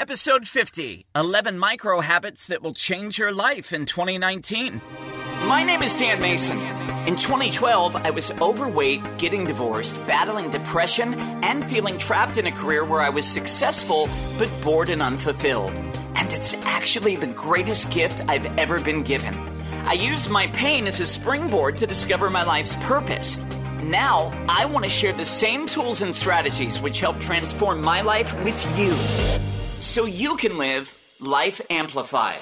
Episode 50 11 Micro Habits That Will Change Your Life in 2019. My name is Dan Mason. In 2012, I was overweight, getting divorced, battling depression, and feeling trapped in a career where I was successful but bored and unfulfilled. And it's actually the greatest gift I've ever been given. I used my pain as a springboard to discover my life's purpose. Now, I want to share the same tools and strategies which help transform my life with you so you can live life amplified.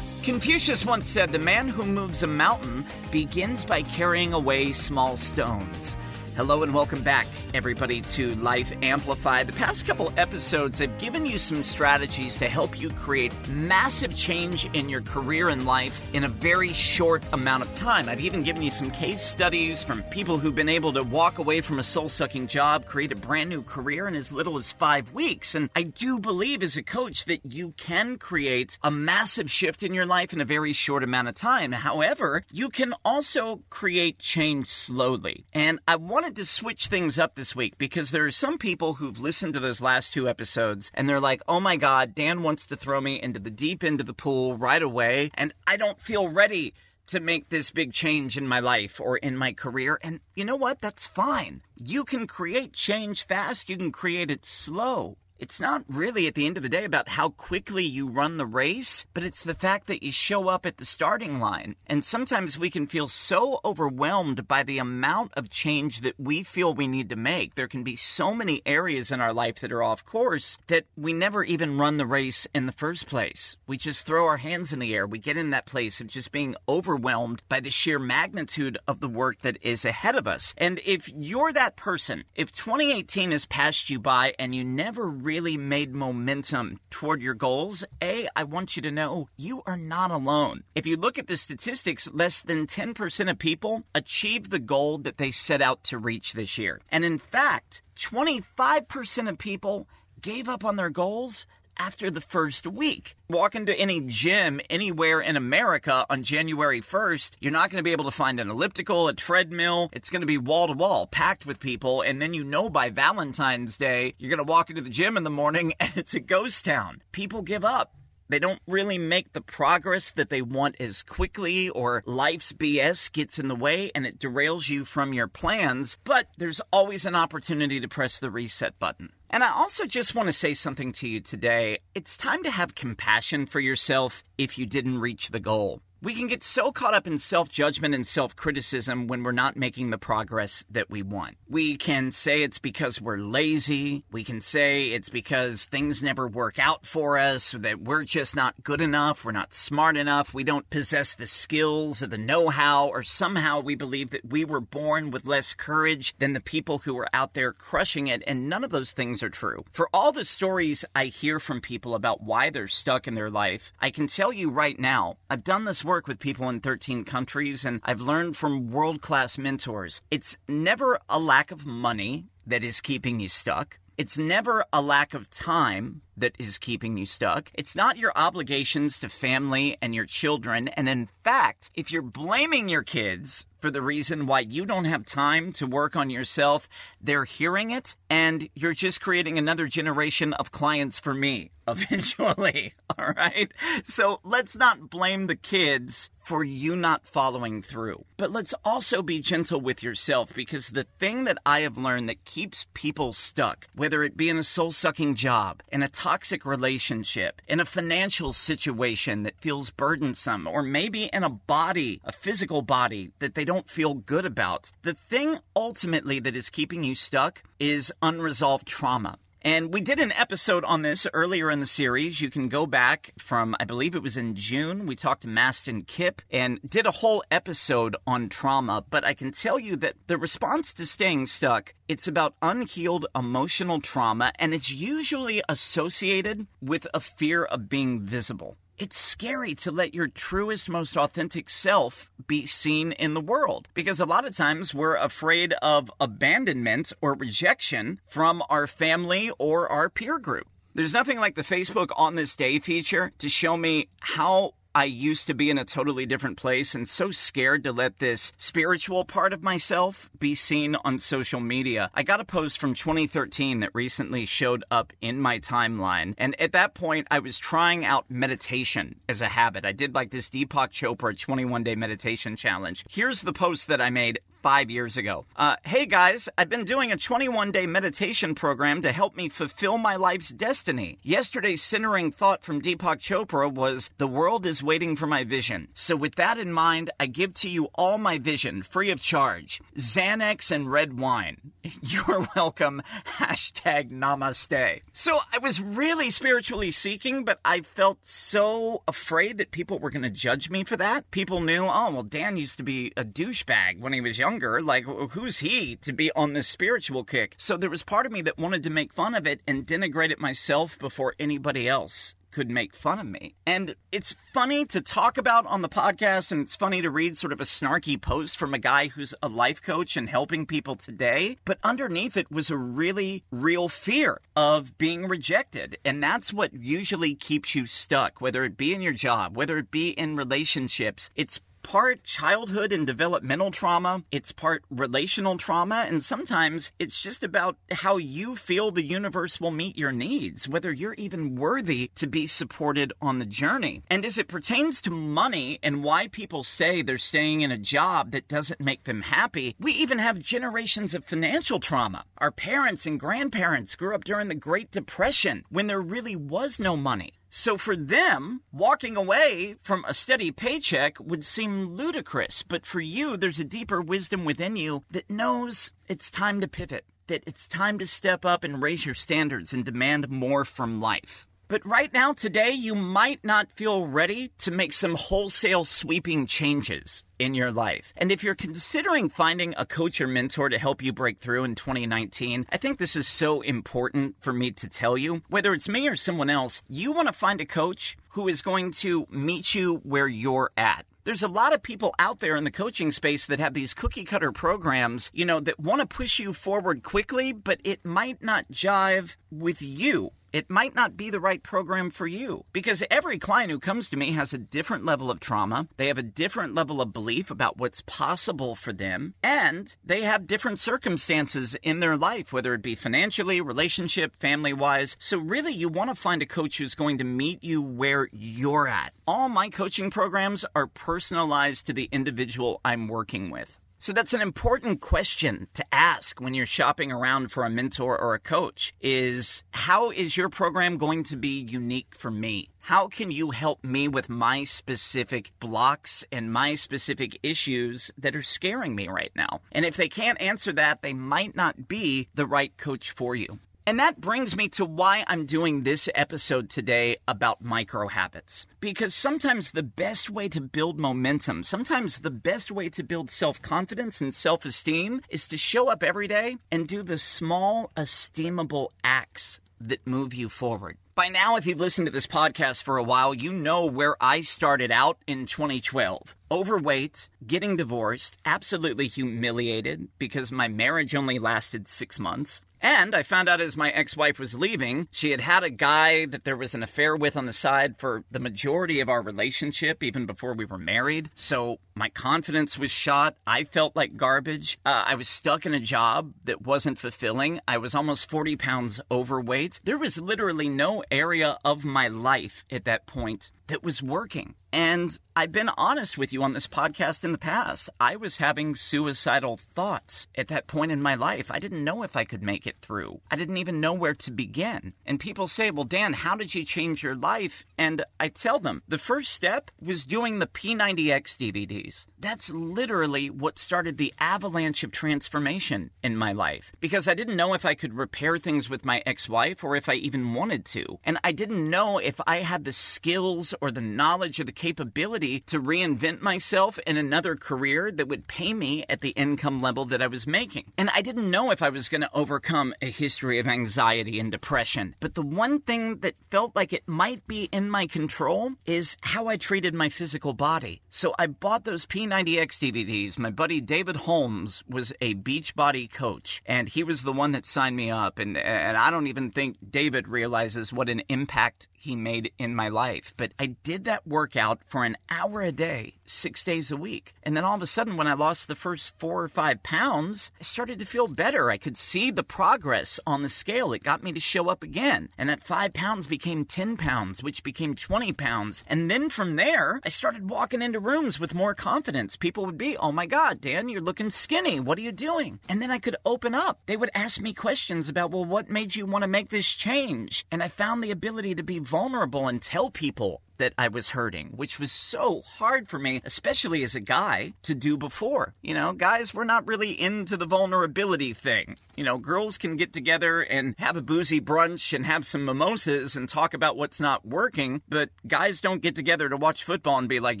Confucius once said, The man who moves a mountain begins by carrying away small stones. Hello and welcome back, everybody, to Life Amplified. The past couple episodes have given you some strategies to help you create massive change in your career and life in a very short amount of time. I've even given you some case studies from people who've been able to walk away from a soul sucking job, create a brand new career in as little as five weeks. And I do believe as a coach that you can create a massive shift in your life in a very short amount of time. However, you can also create change slowly. And I want wanted to switch things up this week because there are some people who've listened to those last two episodes and they're like, oh my God, Dan wants to throw me into the deep end of the pool right away, and I don't feel ready to make this big change in my life or in my career. And you know what? That's fine. You can create change fast, you can create it slow it's not really at the end of the day about how quickly you run the race, but it's the fact that you show up at the starting line. And sometimes we can feel so overwhelmed by the amount of change that we feel we need to make. There can be so many areas in our life that are off course that we never even run the race in the first place. We just throw our hands in the air. We get in that place of just being overwhelmed by the sheer magnitude of the work that is ahead of us. And if you're that person, if 2018 has passed you by and you never really really made momentum toward your goals, A, I want you to know you are not alone. If you look at the statistics, less than 10% of people achieve the goal that they set out to reach this year. And in fact, 25% of people gave up on their goals after the first week. Walk into any gym anywhere in America on January 1st, you're not going to be able to find an elliptical, a treadmill. It's going to be wall to wall, packed with people. And then you know by Valentine's Day, you're going to walk into the gym in the morning and it's a ghost town. People give up. They don't really make the progress that they want as quickly, or life's BS gets in the way and it derails you from your plans. But there's always an opportunity to press the reset button. And I also just want to say something to you today. It's time to have compassion for yourself if you didn't reach the goal. We can get so caught up in self judgment and self criticism when we're not making the progress that we want. We can say it's because we're lazy. We can say it's because things never work out for us, that we're just not good enough, we're not smart enough, we don't possess the skills or the know how, or somehow we believe that we were born with less courage than the people who are out there crushing it. And none of those things are true. For all the stories I hear from people about why they're stuck in their life, I can tell you right now, I've done this work work with people in 13 countries and I've learned from world class mentors. It's never a lack of money that is keeping you stuck. It's never a lack of time that is keeping you stuck. It's not your obligations to family and your children. And in fact, if you're blaming your kids for the reason why you don't have time to work on yourself, they're hearing it and you're just creating another generation of clients for me eventually. All right. So let's not blame the kids for you not following through. But let's also be gentle with yourself because the thing that I have learned that keeps people stuck, whether it be in a soul sucking job, in a toxic relationship, in a financial situation that feels burdensome, or maybe in a body, a physical body that they don't feel good about, the thing ultimately that is keeping you stuck is unresolved trauma. And we did an episode on this earlier in the series. You can go back from, I believe it was in June. We talked to Mastin Kipp and did a whole episode on trauma. But I can tell you that the response to staying stuck, it's about unhealed emotional trauma, and it's usually associated with a fear of being visible it's scary to let your truest, most authentic self be seen in the world because a lot of times we're afraid of abandonment or rejection from our family or our peer group. There's nothing like the Facebook on this day feature to show me how I used to be in a totally different place and so scared to let this spiritual part of myself be seen on social media. I got a post from 2013 that recently showed up in my timeline. And at that point, I was trying out meditation as a habit. I did like this Deepak Chopra 21 day meditation challenge. Here's the post that I made five years ago. Uh, hey guys, I've been doing a 21 day meditation program to help me fulfill my life's destiny. Yesterday's centering thought from Deepak Chopra was the world is waiting for my vision. So with that in mind, I give to you all my vision free of charge. Xanax and red wine. You're welcome. Hashtag namaste. So I was really spiritually seeking, but I felt so afraid that people were going to judge me for that. People knew, oh, well, Dan used to be a douchebag when he was young younger, like, who's he to be on this spiritual kick? So there was part of me that wanted to make fun of it and denigrate it myself before anybody else could make fun of me. And it's funny to talk about on the podcast, and it's funny to read sort of a snarky post from a guy who's a life coach and helping people today. But underneath it was a really real fear of being rejected. And that's what usually keeps you stuck, whether it be in your job, whether it be in relationships. It's part childhood and developmental trauma, it's part relational trauma, and sometimes it's just about how you feel the universe will meet your needs, whether you're even worthy to be supported on the journey. And as it pertains to money and why people say they're staying in a job that doesn't make them happy, we even have generations of financial trauma. Our parents and grandparents grew up during the Great Depression when there really was no money. So for them, walking away from a steady paycheck would seem ludicrous. But for you, there's a deeper wisdom within you that knows it's time to pivot, that it's time to step up and raise your standards and demand more from life. But right now, today, you might not feel ready to make some wholesale sweeping changes in your life. And if you're considering finding a coach or mentor to help you break through in 2019, I think this is so important for me to tell you. Whether it's me or someone else, you want to find a coach who is going to meet you where you're at. There's a lot of people out there in the coaching space that have these cookie cutter programs, you know, that want to push you forward quickly, but it might not jive with you it might not be the right program for you because every client who comes to me has a different level of trauma. They have a different level of belief about what's possible for them and they have different circumstances in their life, whether it be financially, relationship, family wise. So really you want to find a coach who's going to meet you where you're at. All my coaching programs are personalized to the individual I'm working with. So that's an important question to ask when you're shopping around for a mentor or a coach is how is your program going to be unique for me? How can you help me with my specific blocks and my specific issues that are scaring me right now? And if they can't answer that, they might not be the right coach for you. And that brings me to why I'm doing this episode today about micro habits. Because sometimes the best way to build momentum, sometimes the best way to build self confidence and self esteem is to show up every day and do the small, esteemable acts that move you forward. By now, if you've listened to this podcast for a while, you know where I started out in 2012. Overweight, getting divorced, absolutely humiliated because my marriage only lasted six months and I found out as my ex wife was leaving, she had had a guy that there was an affair with on the side for the majority of our relationship, even before we were married. So my confidence was shot. I felt like garbage. Uh, I was stuck in a job that wasn't fulfilling. I was almost 40 pounds overweight. There was literally no area of my life at that point that was working. And I've been honest with you on this podcast in the past. I was having suicidal thoughts at that point in my life. I didn't know if I could make it through. I didn't even know where to begin. And people say, Well, Dan, how did you change your life? And I tell them the first step was doing the P90X DVDs. That's literally what started the avalanche of transformation in my life because I didn't know if I could repair things with my ex wife or if I even wanted to. And I didn't know if I had the skills or the knowledge or the capability to reinvent myself in another career that would pay me at the income level that I was making. And I didn't know if I was going to overcome a history of anxiety and depression. But the one thing that felt like it might be in my control is how I treated my physical body. So I bought those P90X DVDs. My buddy David Holmes was a Beachbody coach, and he was the one that signed me up. And, and I don't even think David realizes what an impact he made in my life. But I did that workout for an hour a day, six days a week. And then all of a sudden, when I lost the first four or five pounds, I started to feel better. I could see the progress on the scale. It got me to show up again. And that five pounds became 10 pounds, which became 20 pounds. And then from there, I started walking into rooms with more confidence. People would be, Oh my God, Dan, you're looking skinny. What are you doing? And then I could open up. They would ask me questions about, Well, what made you want to make this change? And I found the ability to be vulnerable and tell people that I was hurting, which was so hard for me, especially as a guy, to do before. You know, guys, we're not really into the vulnerability thing. You know, girls can get together and have a boozy brunch and have some mimosas and talk about what's not working, but guys don't get together to watch football and be like,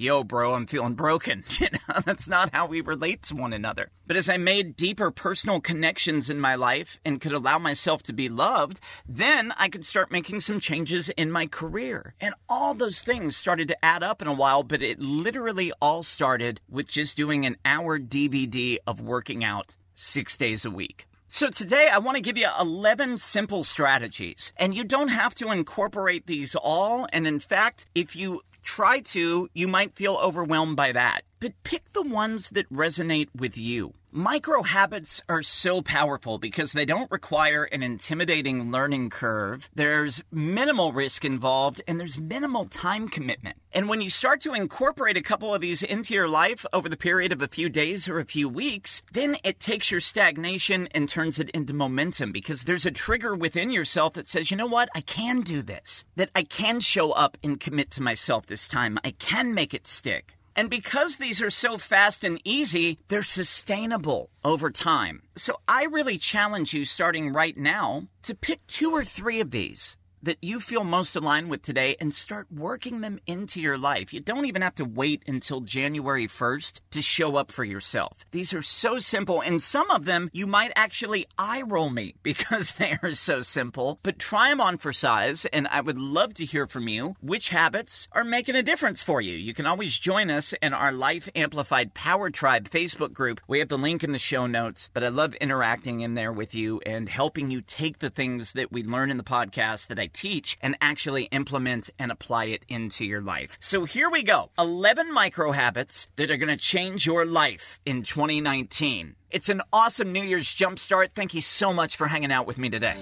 yo, bro, I'm feeling broken. You know, that's not how we relate to one another. But as I made deeper personal connections in my life and could allow myself to be loved, then I could start making some changes in my career. And all those things started to add up in a while, but it literally all started with just doing an hour DVD of working out six days a week. So today I want to give you 11 simple strategies and you don't have to incorporate these all. And in fact, if you try to, you might feel overwhelmed by that. But pick the ones that resonate with you. Micro habits are so powerful because they don't require an intimidating learning curve. There's minimal risk involved and there's minimal time commitment. And when you start to incorporate a couple of these into your life over the period of a few days or a few weeks, then it takes your stagnation and turns it into momentum because there's a trigger within yourself that says, you know what? I can do this. That I can show up and commit to myself this time. I can make it stick. And because these are so fast and easy, they're sustainable over time. So I really challenge you starting right now to pick two or three of these that you feel most aligned with today and start working them into your life. You don't even have to wait until January 1st to show up for yourself. These are so simple, and some of them you might actually eye roll me because they are so simple, but try them on for size, and I would love to hear from you which habits are making a difference for you. You can always join us in our Life Amplified Power Tribe Facebook group. We have the link in the show notes, but I love interacting in there with you and helping you take the things that we learn in the podcast that I teach and actually implement and apply it into your life. So here we go 11 micro habits that are going to change your life in 2019. It's an awesome New Year's jumpstart. Thank you so much for hanging out with me today.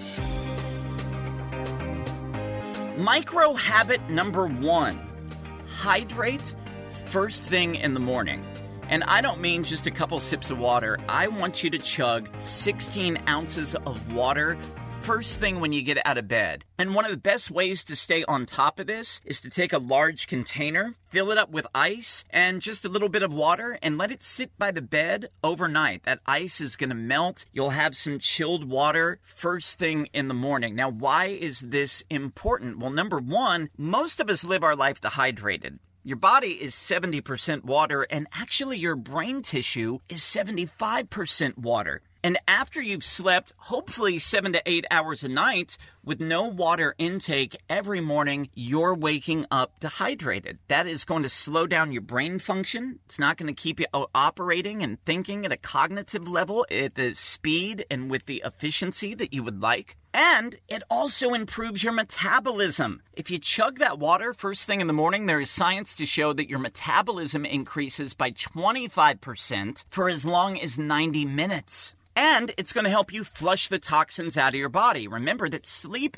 Micro habit number one hydrate first thing in the morning. And I don't mean just a couple sips of water. I want you to chug 16 ounces of water first thing when you get out of bed. And one of the best ways to stay on top of this is to take a large container, fill it up with ice and just a little bit of water, and let it sit by the bed overnight. That ice is going to melt. You'll have some chilled water first thing in the morning. Now, why is this important? Well, number one, most of us live our life dehydrated. Your body is 70% water, and actually, your brain tissue is 75% water. And after you've slept, hopefully seven to eight hours a night, with no water intake every morning, you're waking up dehydrated. That is going to slow down your brain function. It's not going to keep you operating and thinking at a cognitive level at the speed and with the efficiency that you would like. And it also improves your metabolism. If you chug that water first thing in the morning, there is science to show that your metabolism increases by 25% for as long as 90 minutes. And it's going to help you flush the toxins out of your body. Remember that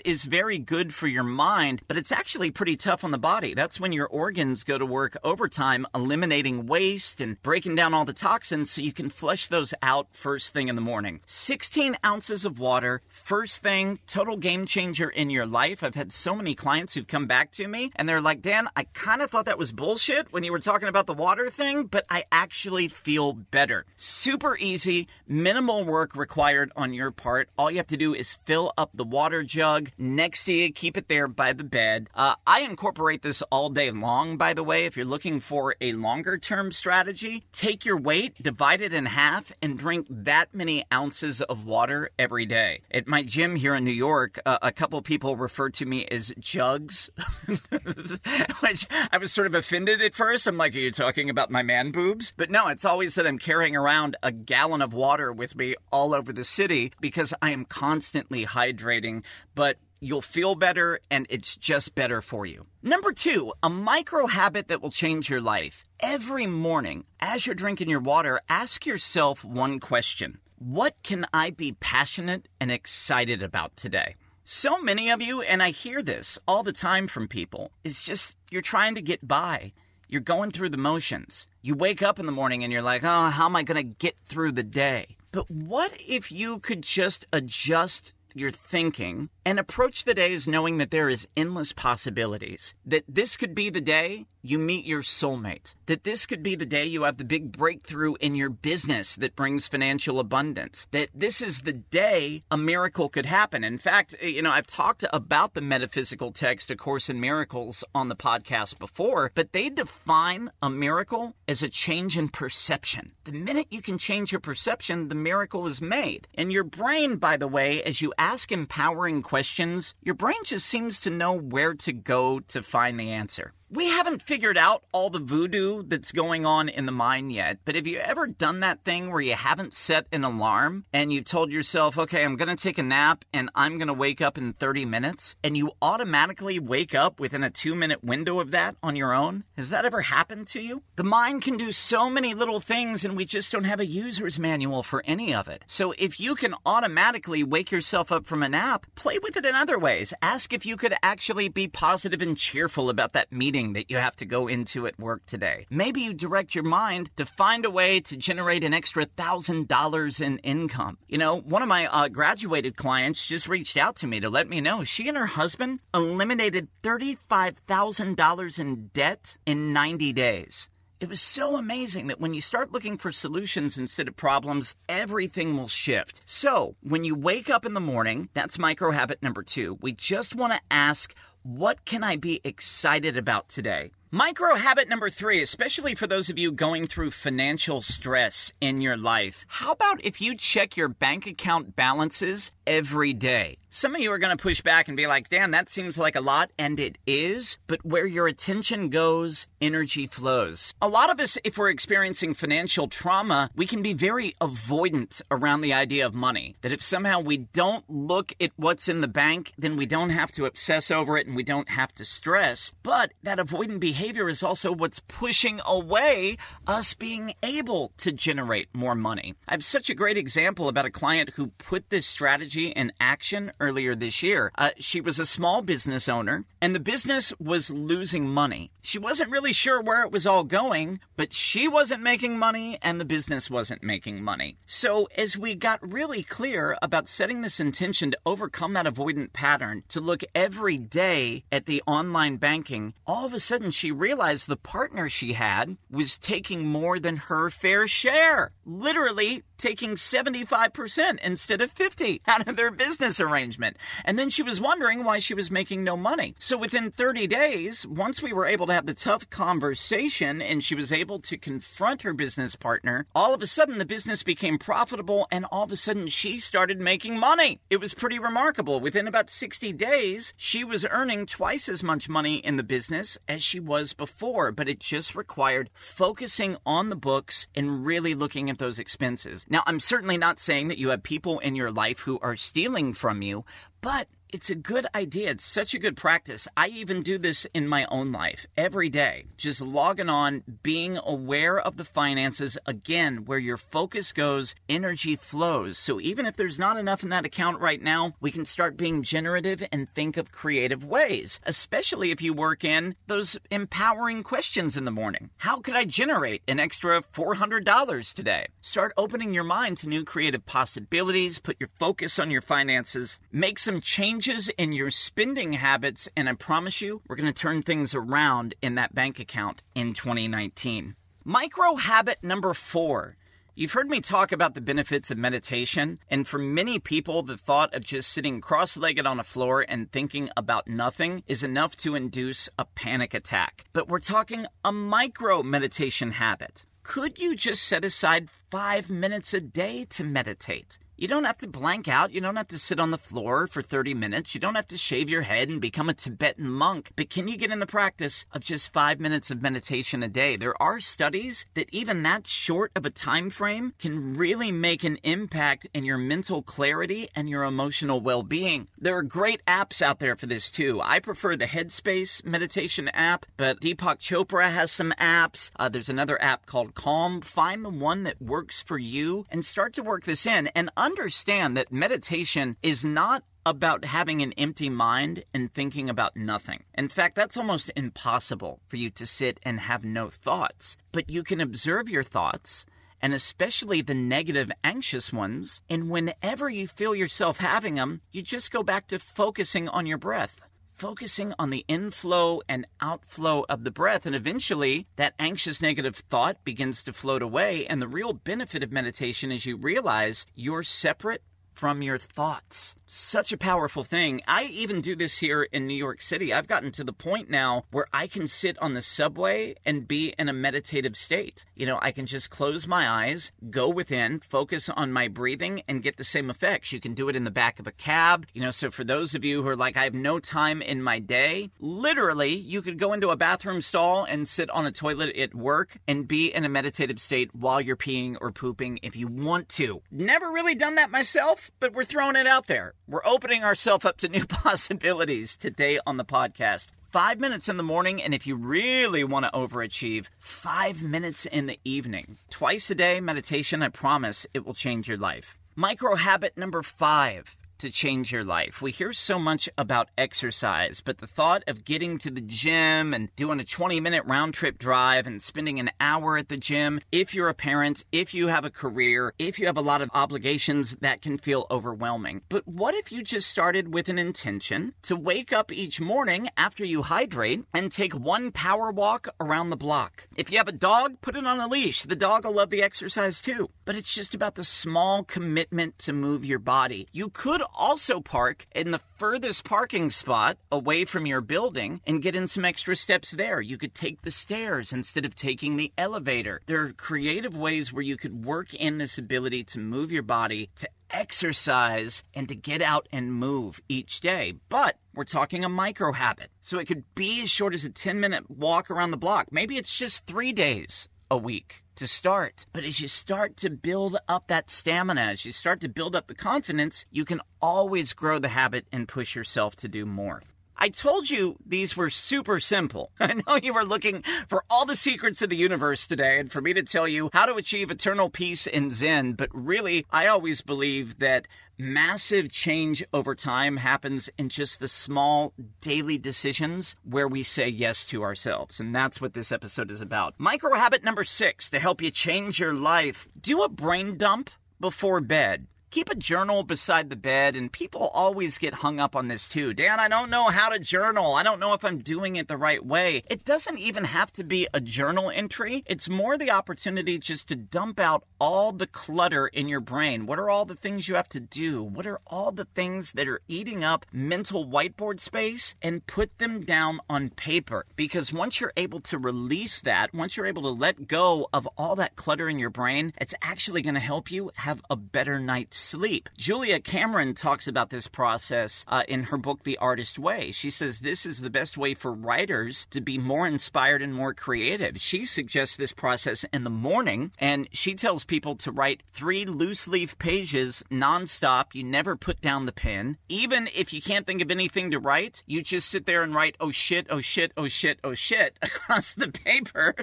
is very good for your mind, but it's actually pretty tough on the body. That's when your organs go to work overtime, eliminating waste and breaking down all the toxins so you can flush those out first thing in the morning. 16 ounces of water, first thing, total game changer in your life. I've had so many clients who've come back to me and they're like, Dan, I kind of thought that was bullshit when you were talking about the water thing, but I actually feel better. Super easy, minimal work required on your part. All you have to do is fill up the water jug next to you, keep it there by the bed. Uh, I incorporate this all day long, by the way. If you're looking for a longer term strategy, take your weight, divide it in half, and drink that many ounces of water every day. At my gym here in New York, uh, a couple people refer to me as jugs, which I was sort of offended at first. I'm like, are you talking about my man boobs? But no, it's always that I'm carrying around a gallon of water with me all over the city because I am constantly hydrating. But you'll feel better, and it's just better for you. Number two, a micro habit that will change your life. Every morning, as you're drinking your water, ask yourself one question What can I be passionate and excited about today? So many of you, and I hear this all the time from people, is just you're trying to get by. You're going through the motions. You wake up in the morning and you're like, oh, how am I going to get through the day? But what if you could just adjust your thinking and approach the days knowing that there is endless possibilities. That this could be the day you meet your soulmate. That this could be the day you have the big breakthrough in your business that brings financial abundance. That this is the day a miracle could happen. In fact, you know, I've talked about the metaphysical text, A Course in Miracles, on the podcast before, but they define a miracle as a change in perception. The minute you can change your perception, the miracle is made. And your brain, by the way, as you ask empowering questions, your brain just seems to know where to go to find the answer we haven't figured out all the voodoo that's going on in the mind yet, but have you ever done that thing where you haven't set an alarm and you told yourself, okay, I'm going to take a nap and I'm going to wake up in 30 minutes, and you automatically wake up within a two minute window of that on your own? Has that ever happened to you? The mind can do so many little things, and we just don't have a user's manual for any of it. So if you can automatically wake yourself up from a nap, play with it in other ways. Ask if you could actually be positive and cheerful about that meeting that you have to go into at work today. Maybe you direct your mind to find a way to generate an extra thousand dollars in income. You know, one of my uh, graduated clients just reached out to me to let me know she and her husband eliminated $35,000 in debt in 90 days. It was so amazing that when you start looking for solutions instead of problems, everything will shift. So, when you wake up in the morning, that's micro habit number two. We just want to ask, what can I be excited about today? Micro habit number three, especially for those of you going through financial stress in your life. How about if you check your bank account balances every day? Some of you are going to push back and be like, Dan, that seems like a lot, and it is, but where your attention goes, energy flows. A lot of us, if we're experiencing financial trauma, we can be very avoidant around the idea of money. That if somehow we don't look at what's in the bank, then we don't have to obsess over it and we don't have to stress. But that avoidant behavior behavior is also what's pushing away us being able to generate more money. I have such a great example about a client who put this strategy in action earlier this year. Uh, she was a small business owner, and the business was losing money. She wasn't really sure where it was all going, but she wasn't making money, and the business wasn't making money. So, as we got really clear about setting this intention to overcome that avoidant pattern, to look every day at the online banking, all of a sudden she realized the partner she had was taking more than her fair share. Literally taking 75% instead of 50 out of their business arrangement. And then she was wondering why she was making no money. So within 30 days, once we were able to have the tough conversation and she was able to confront her business partner, all of a sudden the business became profitable and all of a sudden she started making money. It was pretty remarkable. Within about 60 days, she was earning twice as much money in the business as she was was before, but it just required focusing on the books and really looking at those expenses. Now, I'm certainly not saying that you have people in your life who are stealing from you, but it's a good idea. It's such a good practice. I even do this in my own life every day. Just logging on, being aware of the finances. Again, where your focus goes, energy flows. So even if there's not enough in that account right now, we can start being generative and think of creative ways, especially if you work in those empowering questions in the morning. How could I generate an extra $400 today? Start opening your mind to new creative possibilities, put your focus on your finances, make some changes changes in your spending habits, and I promise you, we're going to turn things around in that bank account in 2019. Micro habit number four. You've heard me talk about the benefits of meditation, and for many people, the thought of just sitting cross legged on a floor and thinking about nothing is enough to induce a panic attack. But we're talking a micro meditation habit. Could you just set aside five minutes a day to meditate? You don't have to blank out. You don't have to sit on the floor for 30 minutes. You don't have to shave your head and become a Tibetan monk. But can you get in the practice of just five minutes of meditation a day? There are studies that even that short of a time frame can really make an impact in your mental clarity and your emotional well-being. There are great apps out there for this too. I prefer the Headspace meditation app, but Deepak Chopra has some apps. Uh, there's another app called Calm. Find the one that works for you and start to work this in and understand that meditation is not about having an empty mind and thinking about nothing. In fact, that's almost impossible for you to sit and have no thoughts. But you can observe your thoughts and especially the negative, anxious ones. And whenever you feel yourself having them, you just go back to focusing on your breath, focusing on the inflow and outflow of the breath. And eventually, that anxious, negative thought begins to float away. And the real benefit of meditation is you realize you're separate from your thoughts. Such a powerful thing. I even do this here in New York City. I've gotten to the point now where I can sit on the subway and be in a meditative state. You know, I can just close my eyes, go within, focus on my breathing, and get the same effects. You can do it in the back of a cab. You know, so for those of you who are like, I have no time in my day, literally, you could go into a bathroom stall and sit on a toilet at work and be in a meditative state while you're peeing or pooping if you want to. Never really done that myself but we're throwing it out there. We're opening ourselves up to new possibilities today on the podcast. Five minutes in the morning, and if you really want to overachieve, five minutes in the evening. Twice a day meditation, I promise it will change your life. Micro habit number five to change your life. We hear so much about exercise, but the thought of getting to the gym and doing a 20 minute round trip drive and spending an hour at the gym, if you're a parent, if you have a career, if you have a lot of obligations, that can feel overwhelming. But what if you just started with an intention to wake up each morning after you hydrate and take one power walk around the block? If you have a dog, put it on a leash. The dog will love the exercise too. But it's just about the small commitment to move your body. You could also park in the furthest parking spot away from your building and get in some extra steps there. You could take the stairs instead of taking the elevator. There are creative ways where you could work in this ability to move your body, to exercise, and to get out and move each day. But we're talking a micro habit. So it could be as short as a 10 minute walk around the block. Maybe it's just three days a week to start. But as you start to build up that stamina, as you start to build up the confidence, you can always grow the habit and push yourself to do more. I told you these were super simple. I know you were looking for all the secrets of the universe today and for me to tell you how to achieve eternal peace and Zen, but really, I always believe that massive change over time happens in just the small daily decisions where we say yes to ourselves. And that's what this episode is about. Micro habit number six to help you change your life do a brain dump before bed keep a journal beside the bed and people always get hung up on this too. Dan, I don't know how to journal. I don't know if I'm doing it the right way. It doesn't even have to be a journal entry. It's more the opportunity just to dump out all the clutter in your brain. What are all the things you have to do? What are all the things that are eating up mental whiteboard space and put them down on paper? Because once you're able to release that, once you're able to let go of all that clutter in your brain, it's actually going to help you have a better night's sleep. Julia Cameron talks about this process uh, in her book, The Artist Way. She says this is the best way for writers to be more inspired and more creative. She suggests this process in the morning, and she tells people to write three loose leaf pages nonstop. You never put down the pen. Even if you can't think of anything to write, you just sit there and write, oh shit, oh shit, oh shit, oh shit, across the paper,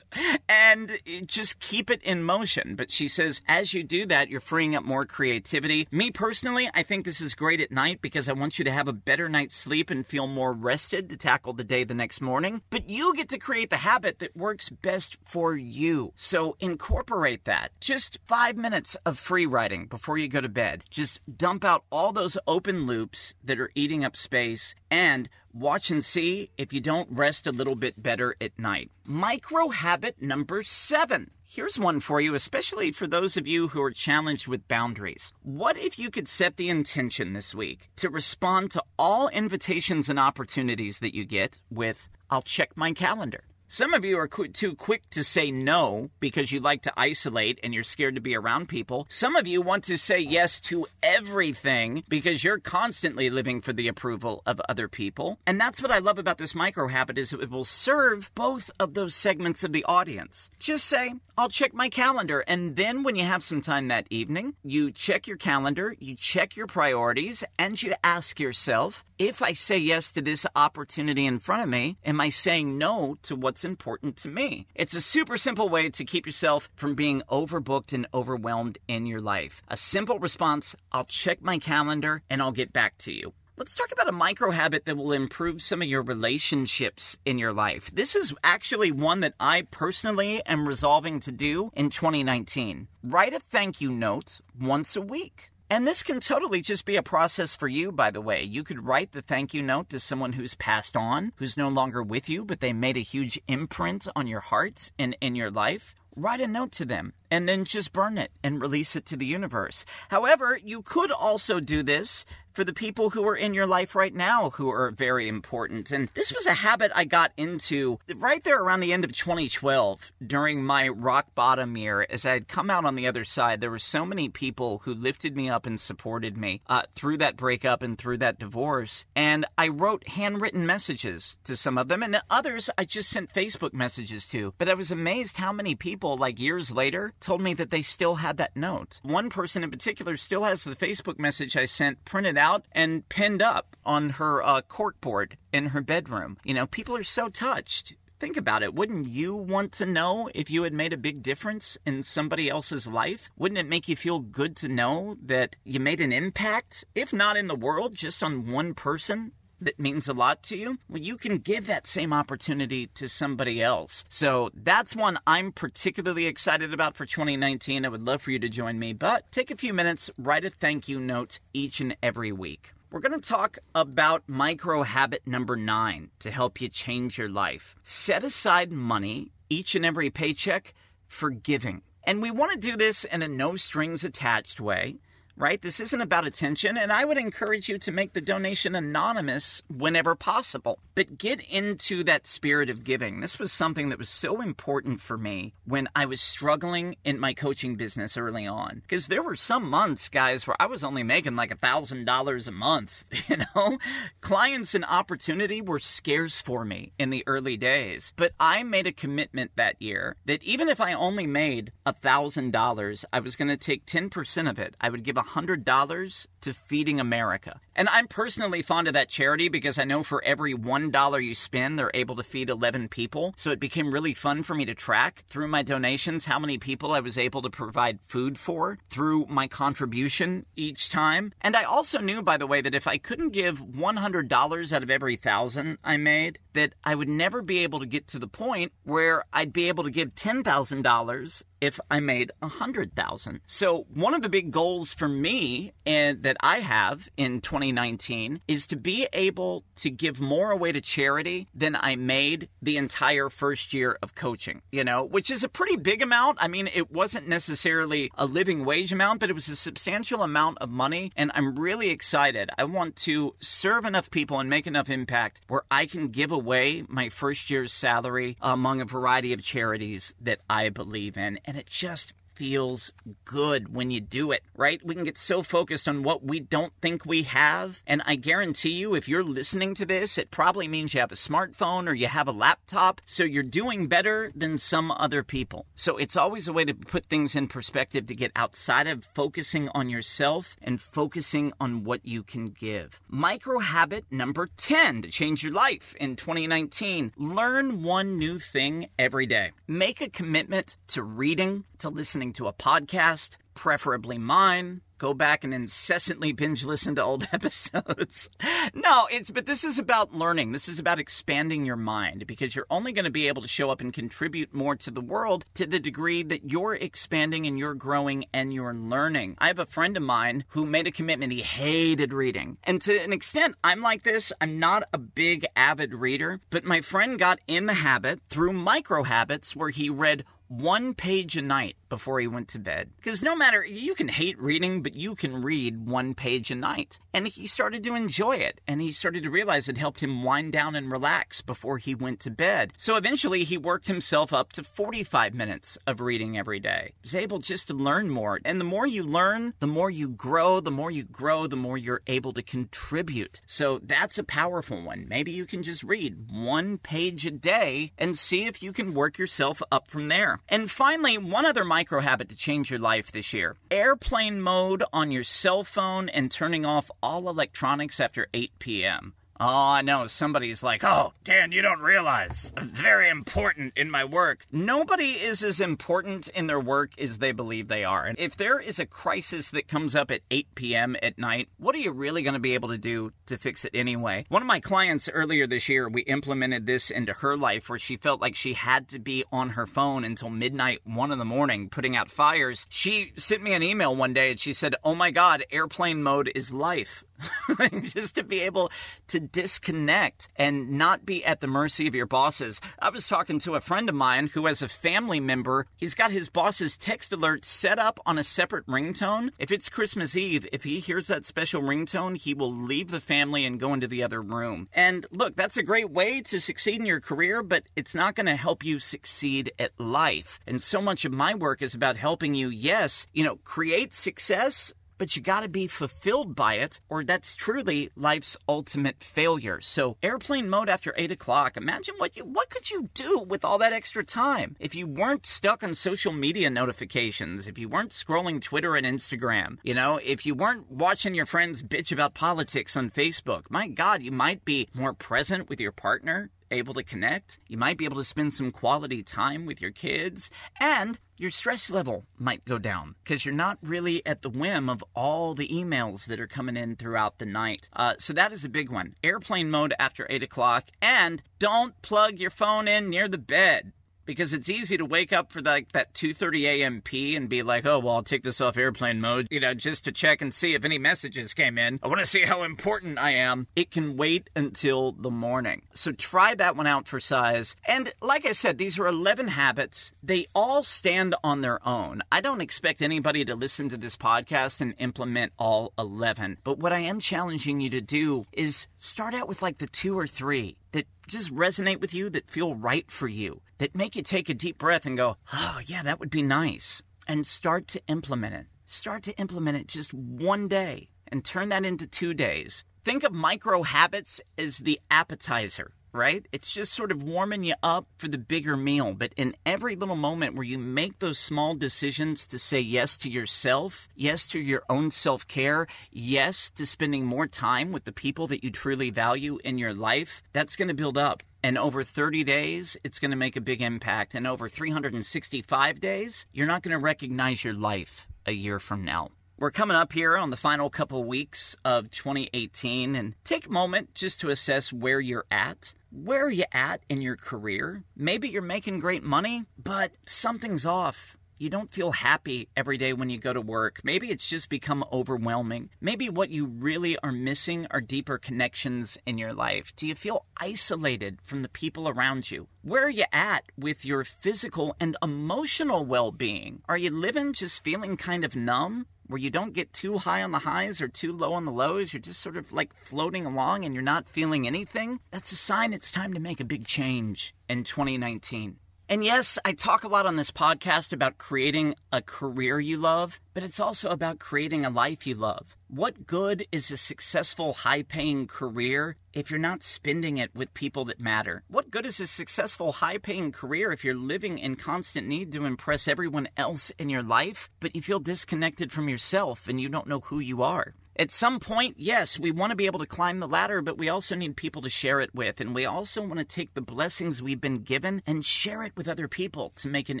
and just keep it in motion. But she says, as you do that, you're freeing up more creativity activity. Me personally, I think this is great at night because I want you to have a better night's sleep and feel more rested to tackle the day the next morning. But you get to create the habit that works best for you. So incorporate that. Just five minutes of free writing before you go to bed. Just dump out all those open loops that are eating up space and watch and see if you don't rest a little bit better at night. Micro habit number seven. Here's one for you, especially for those of you who are challenged with boundaries. What if you could set the intention this week to respond to all invitations and opportunities that you get with, I'll check my calendar? Some of you are too quick to say no because you like to isolate and you're scared to be around people. Some of you want to say yes to everything because you're constantly living for the approval of other people. And that's what I love about this micro habit is it will serve both of those segments of the audience. Just say, I'll check my calendar. And then when you have some time that evening, you check your calendar, you check your priorities, and you ask yourself, if I say yes to this opportunity in front of me, am I saying no to what's important to me? It's a super simple way to keep yourself from being overbooked and overwhelmed in your life. A simple response, I'll check my calendar and I'll get back to you. Let's talk about a micro habit that will improve some of your relationships in your life. This is actually one that I personally am resolving to do in 2019. Write a thank you note once a week. And this can totally just be a process for you, by the way. You could write the thank you note to someone who's passed on, who's no longer with you, but they made a huge imprint on your heart and in your life. Write a note to them and then just burn it and release it to the universe. However, you could also do this for the people who are in your life right now who are very important. And this was a habit I got into right there around the end of 2012 during my rock bottom year. As I had come out on the other side, there were so many people who lifted me up and supported me uh, through that breakup and through that divorce. And I wrote handwritten messages to some of them, and others I just sent Facebook messages to. But I was amazed how many people, like years later, told me that they still had that note. One person in particular still has the Facebook message I sent printed out and pinned up on her uh, corkboard in her bedroom. You know, people are so touched. Think about it. Wouldn't you want to know if you had made a big difference in somebody else's life? Wouldn't it make you feel good to know that you made an impact, if not in the world, just on one person? That means a lot to you, well, you can give that same opportunity to somebody else. So that's one I'm particularly excited about for 2019. I would love for you to join me, but take a few minutes, write a thank you note each and every week. We're going to talk about micro habit number nine to help you change your life. Set aside money each and every paycheck for giving. And we want to do this in a no strings attached way right? This isn't about attention, and I would encourage you to make the donation anonymous whenever possible. But get into that spirit of giving. This was something that was so important for me when I was struggling in my coaching business early on. Because there were some months, guys, where I was only making like a $1,000 a month, you know? Clients and opportunity were scarce for me in the early days. But I made a commitment that year that even if I only made a $1,000, I was going to take 10% of it. I would give $100 to Feeding America. And I'm personally fond of that charity because I know for every $1 you spend, they're able to feed 11 people. So it became really fun for me to track through my donations how many people I was able to provide food for through my contribution each time. And I also knew, by the way, that if I couldn't give $100 out of every thousand I made, that I would never be able to get to the point where I'd be able to give $10,000 if I made a hundred thousand. So one of the big goals for me and that I have in 2019 is to be able to give more away to charity than I made the entire first year of coaching, you know, which is a pretty big amount. I mean, it wasn't necessarily a living wage amount, but it was a substantial amount of money. And I'm really excited. I want to serve enough people and make enough impact where I can give away my first year's salary among a variety of charities that I believe in it just feels good when you do it, right? We can get so focused on what we don't think we have. And I guarantee you, if you're listening to this, it probably means you have a smartphone or you have a laptop. So you're doing better than some other people. So it's always a way to put things in perspective to get outside of focusing on yourself and focusing on what you can give. Micro habit number 10 to change your life in 2019. Learn one new thing every day. Make a commitment to reading, to listening to a podcast, preferably mine. Go back and incessantly binge listen to old episodes. no, it's, but this is about learning. This is about expanding your mind because you're only going to be able to show up and contribute more to the world to the degree that you're expanding and you're growing and you're learning. I have a friend of mine who made a commitment. He hated reading. And to an extent, I'm like this. I'm not a big avid reader, but my friend got in the habit through micro habits where he read one page a night before he went to bed. Because no matter, you can hate reading, but you can read one page a night. And he started to enjoy it, and he started to realize it helped him wind down and relax before he went to bed. So eventually, he worked himself up to 45 minutes of reading every day. He was able just to learn more. And the more you learn, the more you grow. The more you grow, the more you're able to contribute. So that's a powerful one. Maybe you can just read one page a day and see if you can work yourself up from there. And finally, one other micro habit to change your life this year airplane mode on your cell phone and turning off all electronics after 8 p.m. Oh, I know. Somebody's like, oh, Dan, you don't realize. I'm very important in my work. Nobody is as important in their work as they believe they are. And if there is a crisis that comes up at 8 p.m. at night, what are you really going to be able to do to fix it anyway? One of my clients earlier this year, we implemented this into her life where she felt like she had to be on her phone until midnight, one in the morning, putting out fires. She sent me an email one day and she said, Oh my God, airplane mode is life. just to be able to disconnect and not be at the mercy of your bosses. I was talking to a friend of mine who has a family member. He's got his boss's text alert set up on a separate ringtone. If it's Christmas Eve, if he hears that special ringtone, he will leave the family and go into the other room. And look, that's a great way to succeed in your career, but it's not going to help you succeed at life. And so much of my work is about helping you, yes, you know, create success but you got to be fulfilled by it, or that's truly life's ultimate failure. So, airplane mode after eight o'clock. Imagine what you what could you do with all that extra time if you weren't stuck on social media notifications, if you weren't scrolling Twitter and Instagram, you know, if you weren't watching your friends bitch about politics on Facebook. My God, you might be more present with your partner able to connect. You might be able to spend some quality time with your kids, and your stress level might go down because you're not really at the whim of all the emails that are coming in throughout the night. Uh, so that is a big one. Airplane mode after 8 o'clock, and don't plug your phone in near the bed because it's easy to wake up for like that 2:30 a.m. p and be like, "Oh, well, I'll take this off airplane mode, you know, just to check and see if any messages came in. I want to see how important I am." It can wait until the morning. So try that one out for size. And like I said, these are 11 habits. They all stand on their own. I don't expect anybody to listen to this podcast and implement all 11. But what I am challenging you to do is start out with like the 2 or 3 that just resonate with you, that feel right for you, that make you take a deep breath and go, oh, yeah, that would be nice. And start to implement it. Start to implement it just one day and turn that into two days. Think of micro habits as the appetizer right? It's just sort of warming you up for the bigger meal. But in every little moment where you make those small decisions to say yes to yourself, yes to your own self care, yes to spending more time with the people that you truly value in your life, that's going to build up. And over 30 days, it's going to make a big impact. And over 365 days, you're not going to recognize your life a year from now. We're coming up here on the final couple weeks of 2018 and take a moment just to assess where you're at. Where are you at in your career? Maybe you're making great money, but something's off. You don't feel happy every day when you go to work. Maybe it's just become overwhelming. Maybe what you really are missing are deeper connections in your life. Do you feel isolated from the people around you? Where are you at with your physical and emotional well being? Are you living just feeling kind of numb? Where you don't get too high on the highs or too low on the lows. You're just sort of like floating along and you're not feeling anything. That's a sign it's time to make a big change in 2019. And yes, I talk a lot on this podcast about creating a career you love, but it's also about creating a life you love. What good is a successful, high paying career if you're not spending it with people that matter? What good is a successful, high paying career if you're living in constant need to impress everyone else in your life, but you feel disconnected from yourself and you don't know who you are? At some point, yes, we want to be able to climb the ladder, but we also need people to share it with. And we also want to take the blessings we've been given and share it with other people to make an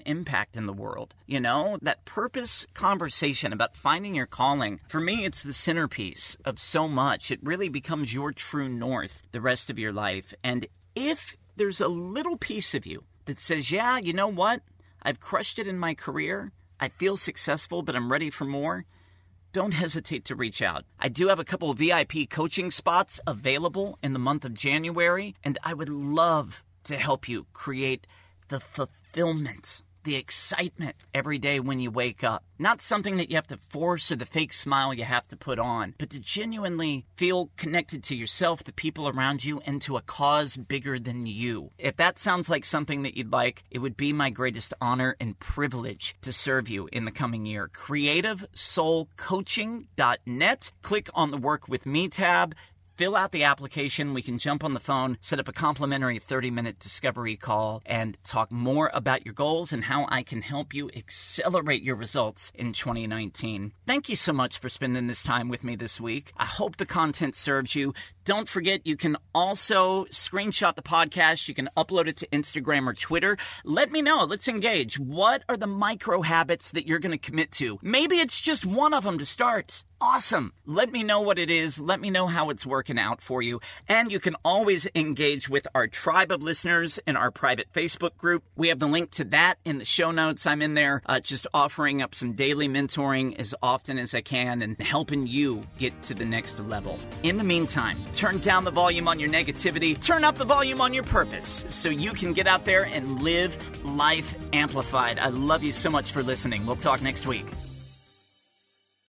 impact in the world. You know, that purpose conversation about finding your calling, for me, it's the centerpiece of so much. It really becomes your true north the rest of your life. And if there's a little piece of you that says, yeah, you know what? I've crushed it in my career. I feel successful, but I'm ready for more don't hesitate to reach out. I do have a couple of VIP coaching spots available in the month of January, and I would love to help you create the fulfillment the excitement every day when you wake up. Not something that you have to force or the fake smile you have to put on, but to genuinely feel connected to yourself, the people around you, and to a cause bigger than you. If that sounds like something that you'd like, it would be my greatest honor and privilege to serve you in the coming year. CreativeSoulCoaching.net. Click on the Work With Me tab fill out the application. We can jump on the phone, set up a complimentary 30 minute discovery call, and talk more about your goals and how I can help you accelerate your results in 2019. Thank you so much for spending this time with me this week. I hope the content serves you. Don't forget, you can also screenshot the podcast. You can upload it to Instagram or Twitter. Let me know. Let's engage. What are the micro habits that you're going to commit to? Maybe it's just one of them to start awesome. Let me know what it is. Let me know how it's working out for you. And you can always engage with our tribe of listeners in our private Facebook group. We have the link to that in the show notes. I'm in there uh, just offering up some daily mentoring as often as I can and helping you get to the next level. In the meantime, turn down the volume on your negativity, turn up the volume on your purpose so you can get out there and live life amplified. I love you so much for listening. We'll talk next week.